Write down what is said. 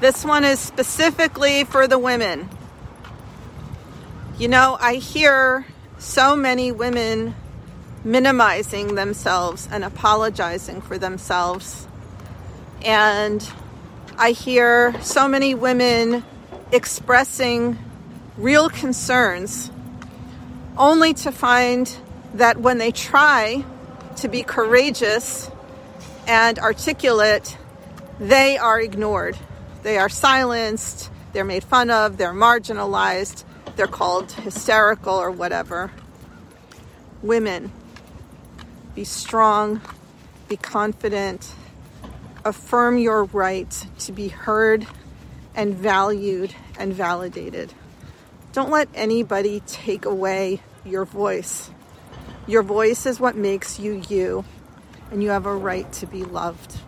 This one is specifically for the women. You know, I hear so many women minimizing themselves and apologizing for themselves. And I hear so many women expressing real concerns only to find that when they try to be courageous and articulate, they are ignored. They are silenced, they're made fun of, they're marginalized, they're called hysterical or whatever. Women, be strong, be confident, affirm your right to be heard and valued and validated. Don't let anybody take away your voice. Your voice is what makes you you, and you have a right to be loved.